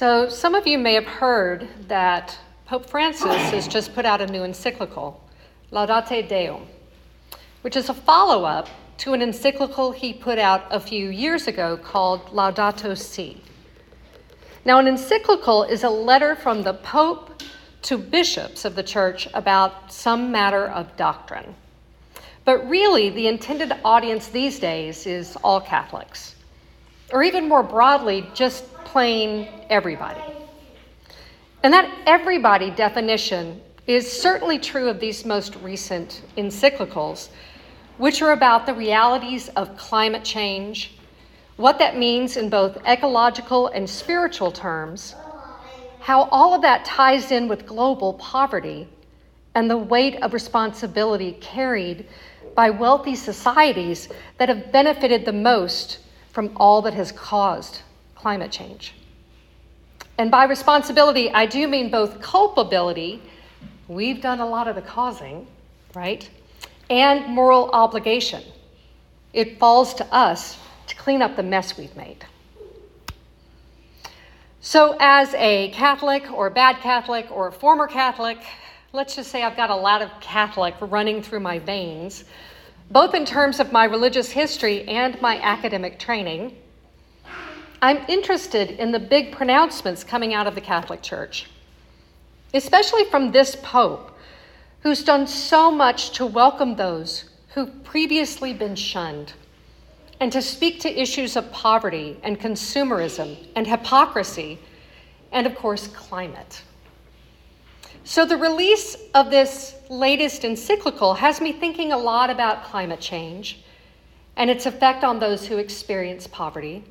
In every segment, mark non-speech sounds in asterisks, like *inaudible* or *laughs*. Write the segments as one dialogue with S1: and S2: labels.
S1: So, some of you may have heard that Pope Francis has just put out a new encyclical, Laudate Deum, which is a follow up to an encyclical he put out a few years ago called Laudato Si. Now, an encyclical is a letter from the Pope to bishops of the church about some matter of doctrine. But really, the intended audience these days is all Catholics, or even more broadly, just plain everybody. And that everybody definition is certainly true of these most recent encyclicals, which are about the realities of climate change, what that means in both ecological and spiritual terms, how all of that ties in with global poverty, and the weight of responsibility carried by wealthy societies that have benefited the most from all that has caused climate change. And by responsibility, I do mean both culpability, we've done a lot of the causing, right? And moral obligation. It falls to us to clean up the mess we've made. So, as a Catholic or a bad Catholic or a former Catholic, let's just say I've got a lot of Catholic running through my veins, both in terms of my religious history and my academic training. I'm interested in the big pronouncements coming out of the Catholic Church, especially from this Pope, who's done so much to welcome those who've previously been shunned and to speak to issues of poverty and consumerism and hypocrisy and, of course, climate. So, the release of this latest encyclical has me thinking a lot about climate change and its effect on those who experience poverty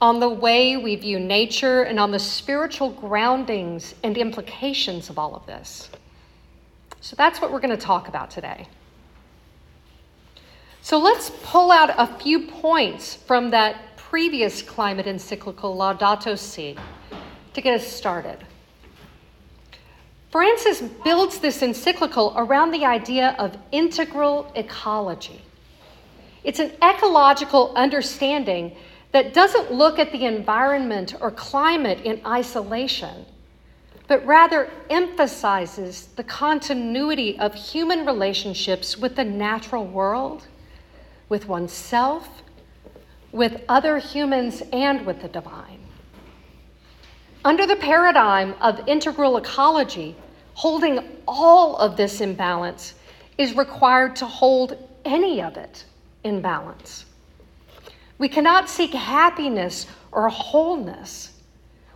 S1: on the way we view nature, and on the spiritual groundings and implications of all of this. So that's what we're going to talk about today. So let's pull out a few points from that previous climate encyclical, Laudato Si, to get us started. Francis builds this encyclical around the idea of integral ecology. It's an ecological understanding that doesn't look at the environment or climate in isolation, but rather emphasizes the continuity of human relationships with the natural world, with oneself, with other humans, and with the divine. Under the paradigm of integral ecology, holding all of this in balance is required to hold any of it in balance. We cannot seek happiness or wholeness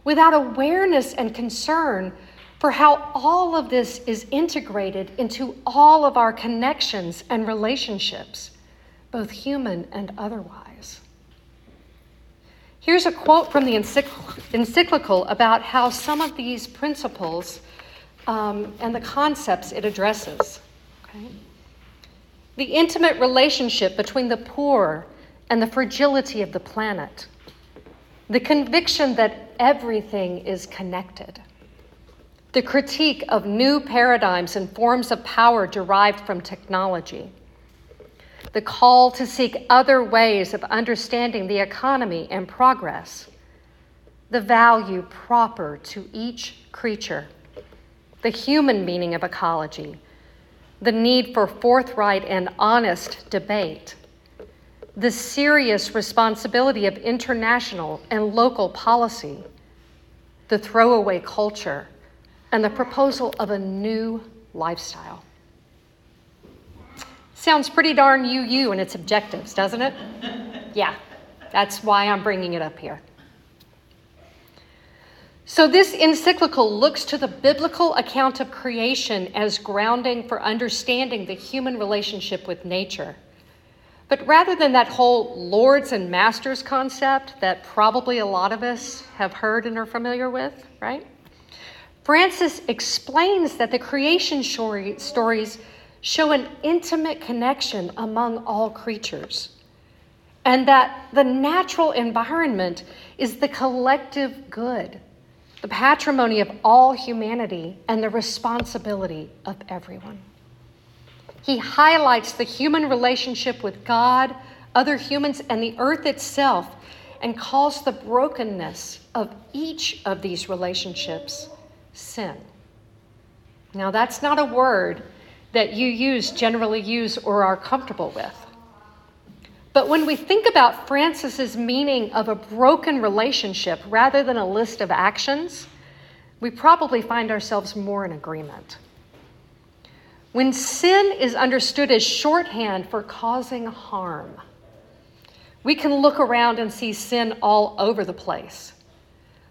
S1: without awareness and concern for how all of this is integrated into all of our connections and relationships, both human and otherwise. Here's a quote from the encyclical about how some of these principles um, and the concepts it addresses. Okay? The intimate relationship between the poor and the fragility of the planet, the conviction that everything is connected, the critique of new paradigms and forms of power derived from technology, the call to seek other ways of understanding the economy and progress, the value proper to each creature, the human meaning of ecology, the need for forthright and honest debate the serious responsibility of international and local policy, the throwaway culture, and the proposal of a new lifestyle. Sounds pretty darn UU in its objectives, doesn't it? *laughs* Yeah, that's why I'm bringing it up here. So, this encyclical looks to the biblical account of creation as grounding for understanding the human relationship with nature. But rather than that whole lords and masters concept that probably a lot of us have heard and are familiar with, right? Francis explains that the creation stories show an intimate connection among all creatures, and that the natural environment is the collective good, the patrimony of all humanity, and the responsibility of everyone. He highlights the human relationship with God, other humans, and the earth itself and calls the brokenness of each of these relationships sin. Now, that's not a word that you use, generally use, or are comfortable with. But when we think about Francis's meaning of a broken relationship rather than a list of actions, we probably find ourselves more in agreement. When sin is understood as shorthand for causing harm, we can look around and see sin all over the place,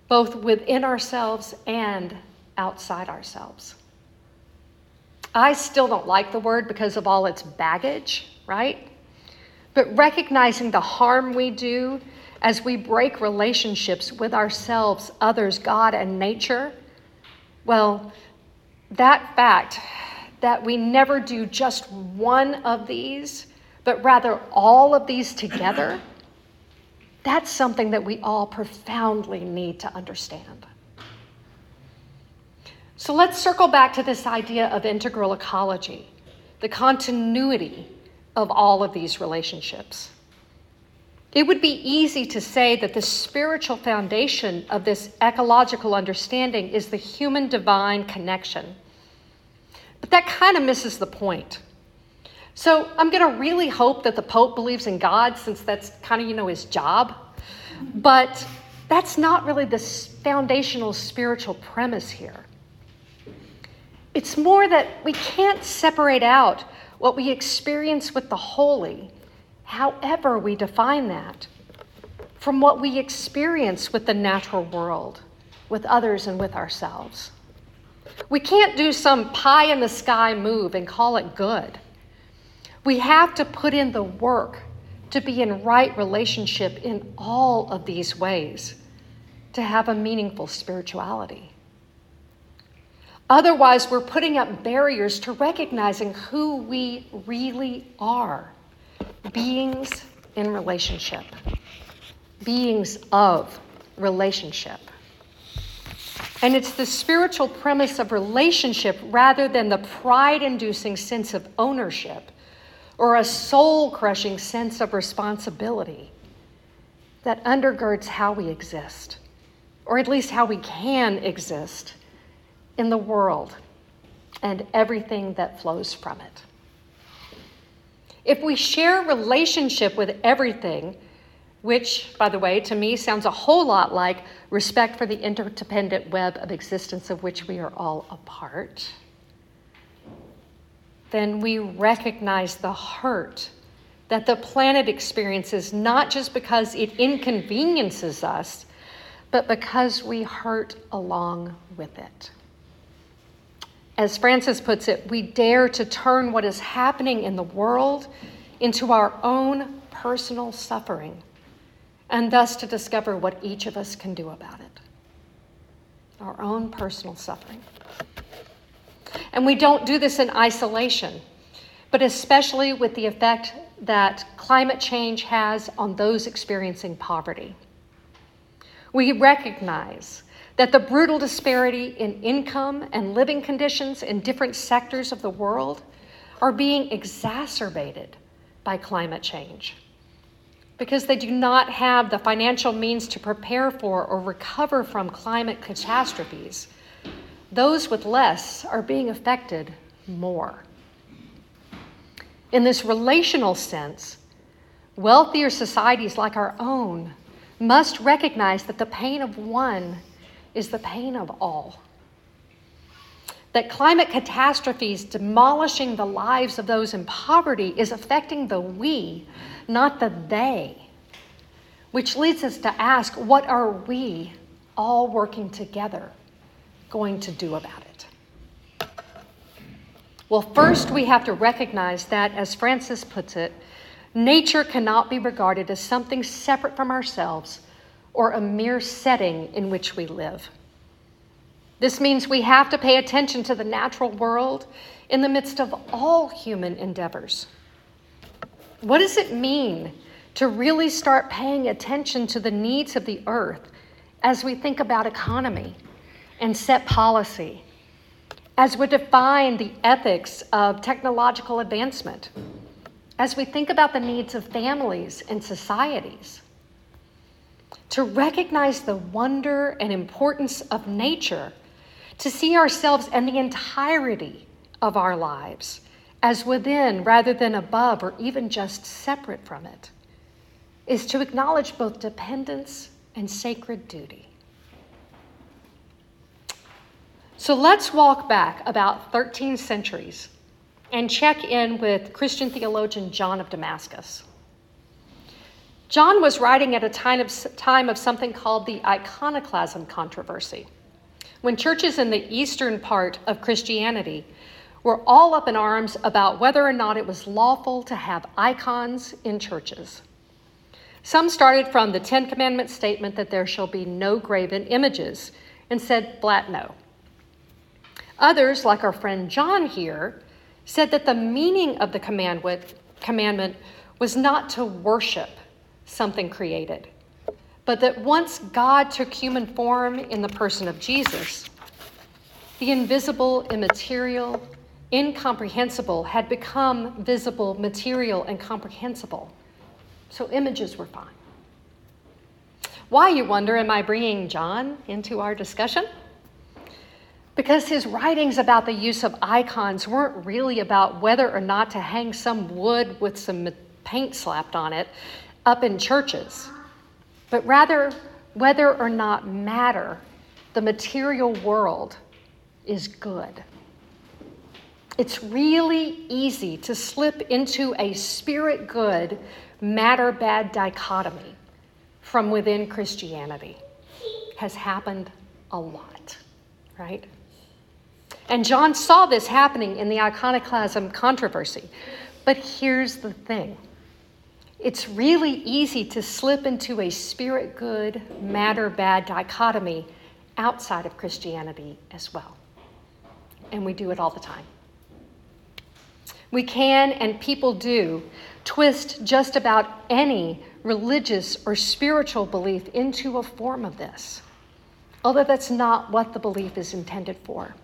S1: both within ourselves and outside ourselves. I still don't like the word because of all its baggage, right? But recognizing the harm we do as we break relationships with ourselves, others, God, and nature, well, that fact that we never do just one of these, but rather all of these together, that's something that we all profoundly need to understand. So let's circle back to this idea of integral ecology, the continuity of all of these relationships. It would be easy to say that the spiritual foundation of this ecological understanding is the human divine connection. But that kind of misses the point. So I'm going to really hope that the Pope believes in God since that's kind of, you know, his job. But that's not really the foundational spiritual premise here. It's more that we can't separate out what we experience with the holy, however we define that, from what we experience with the natural world, with others, and with ourselves. We can't do some pie in the sky move and call it good. We have to put in the work to be in right relationship in all of these ways to have a meaningful spirituality. Otherwise, we're putting up barriers to recognizing who we really are beings in relationship, beings of relationship. And it's the spiritual premise of relationship rather than the pride inducing sense of ownership or a soul crushing sense of responsibility that undergirds how we exist, or at least how we can exist in the world and everything that flows from it. If we share relationship with everything, which, by the way, to me sounds a whole lot like respect for the interdependent web of existence of which we are all a part, then we recognize the hurt that the planet experiences not just because it inconveniences us, but because we hurt along with it. As Francis puts it, we dare to turn what is happening in the world into our own personal suffering, and thus to discover what each of us can do about it. Our own personal suffering. And we don't do this in isolation, but especially with the effect that climate change has on those experiencing poverty. We recognize that the brutal disparity in income and living conditions in different sectors of the world are being exacerbated by climate change because they do not have the financial means to prepare for or recover from climate catastrophes. Those with less are being affected more. In this relational sense, wealthier societies like our own must recognize that the pain of one is the pain of all. That climate catastrophes demolishing the lives of those in poverty is affecting the we, not the they. Which leads us to ask what are we all working together going to do about it? Well, first we have to recognize that, as Francis puts it, nature cannot be regarded as something separate from ourselves or a mere setting in which we live. This means we have to pay attention to the natural world in the midst of all human endeavors. What does it mean to really start paying attention to the needs of the earth as we think about economy and set policy, as we define the ethics of technological advancement, as we think about the needs of families and societies? to recognize the wonder and importance of nature, to see ourselves and the entirety of our lives as within rather than above or even just separate from it, is to acknowledge both dependence and sacred duty. So let's walk back about 13 centuries and check in with Christian theologian John of Damascus. John was writing at a time of, time of something called the iconoclasm controversy, when churches in the eastern part of Christianity were all up in arms about whether or not it was lawful to have icons in churches. Some started from the Ten Commandments statement that there shall be no graven images and said flat no. Others, like our friend John here, said that the meaning of the commandment was not to worship something created, but that once God took human form in the person of Jesus, the invisible, immaterial, incomprehensible had become visible, material, and comprehensible. So images were fine. Why, you wonder, am I bringing John into our discussion? Because his writings about the use of icons weren't really about whether or not to hang some wood with some paint slapped on it up in churches, but rather whether or not matter, the material world, is good. It's really easy to slip into a spirit good, matter bad dichotomy from within Christianity. Has happened a lot, right? And John saw this happening in the iconoclasm controversy. But here's the thing it's really easy to slip into a spirit good, matter bad dichotomy outside of Christianity as well. And we do it all the time. We can, and people do, twist just about any religious or spiritual belief into a form of this, although that's not what the belief is intended for.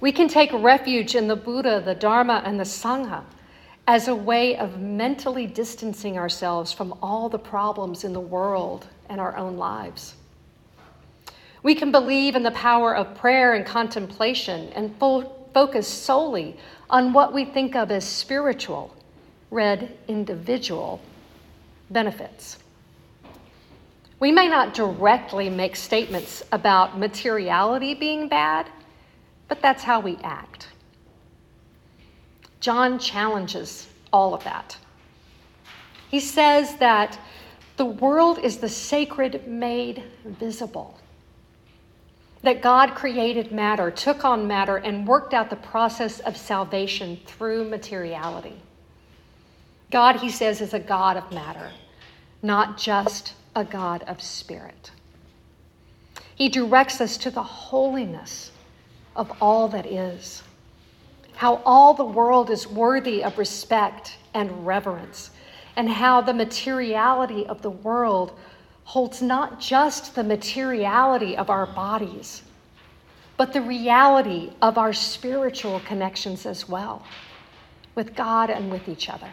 S1: We can take refuge in the Buddha, the Dharma, and the Sangha as a way of mentally distancing ourselves from all the problems in the world and our own lives. We can believe in the power of prayer and contemplation and fo- focus solely on what we think of as spiritual, read individual benefits. We may not directly make statements about materiality being bad, but that's how we act. John challenges all of that. He says that the world is the sacred made visible that God created matter, took on matter, and worked out the process of salvation through materiality. God, he says, is a God of matter, not just a God of spirit. He directs us to the holiness of all that is, how all the world is worthy of respect and reverence, and how the materiality of the world holds not just the materiality of our bodies, but the reality of our spiritual connections as well with God and with each other.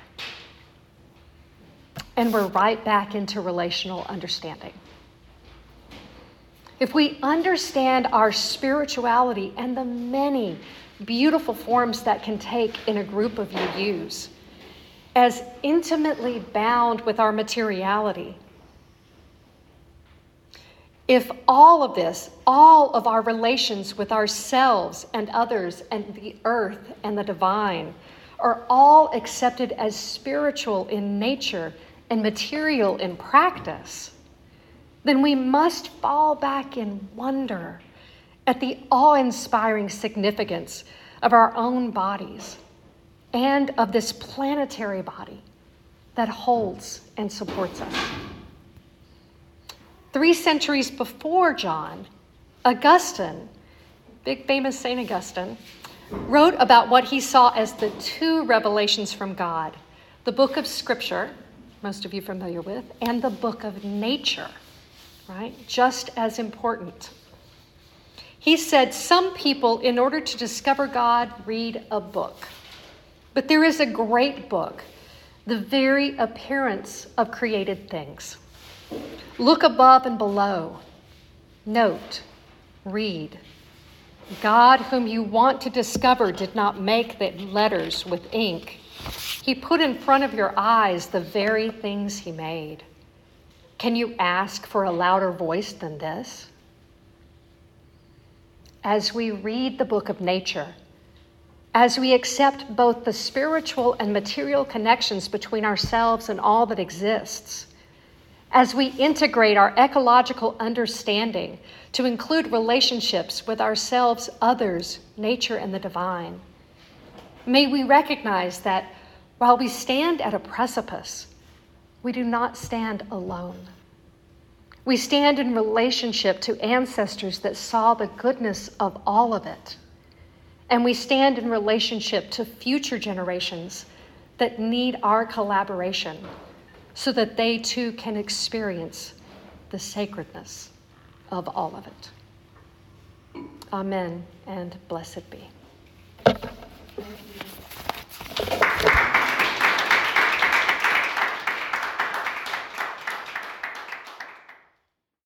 S1: And we're right back into relational understanding. If we understand our spirituality and the many beautiful forms that can take in a group of UUs as intimately bound with our materiality, if all of this, all of our relations with ourselves and others and the earth and the divine, are all accepted as spiritual in nature and material in practice, then we must fall back in wonder at the awe inspiring significance of our own bodies and of this planetary body that holds and supports us. Three centuries before John, Augustine, big famous St. Augustine, wrote about what he saw as the two revelations from God the book of Scripture, most of you familiar with, and the book of nature, right? Just as important. He said some people, in order to discover God, read a book. But there is a great book, the very appearance of created things Look above and below. Note, read. God, whom you want to discover, did not make the letters with ink. He put in front of your eyes the very things He made. Can you ask for a louder voice than this? As we read the book of nature, as we accept both the spiritual and material connections between ourselves and all that exists, as we integrate our ecological understanding to include relationships with ourselves, others, nature, and the divine. May we recognize that while we stand at a precipice, we do not stand alone. We stand in relationship to ancestors that saw the goodness of all of it. And we stand in relationship to future generations that need our collaboration so that they too can experience the sacredness of all of it. Amen and blessed be.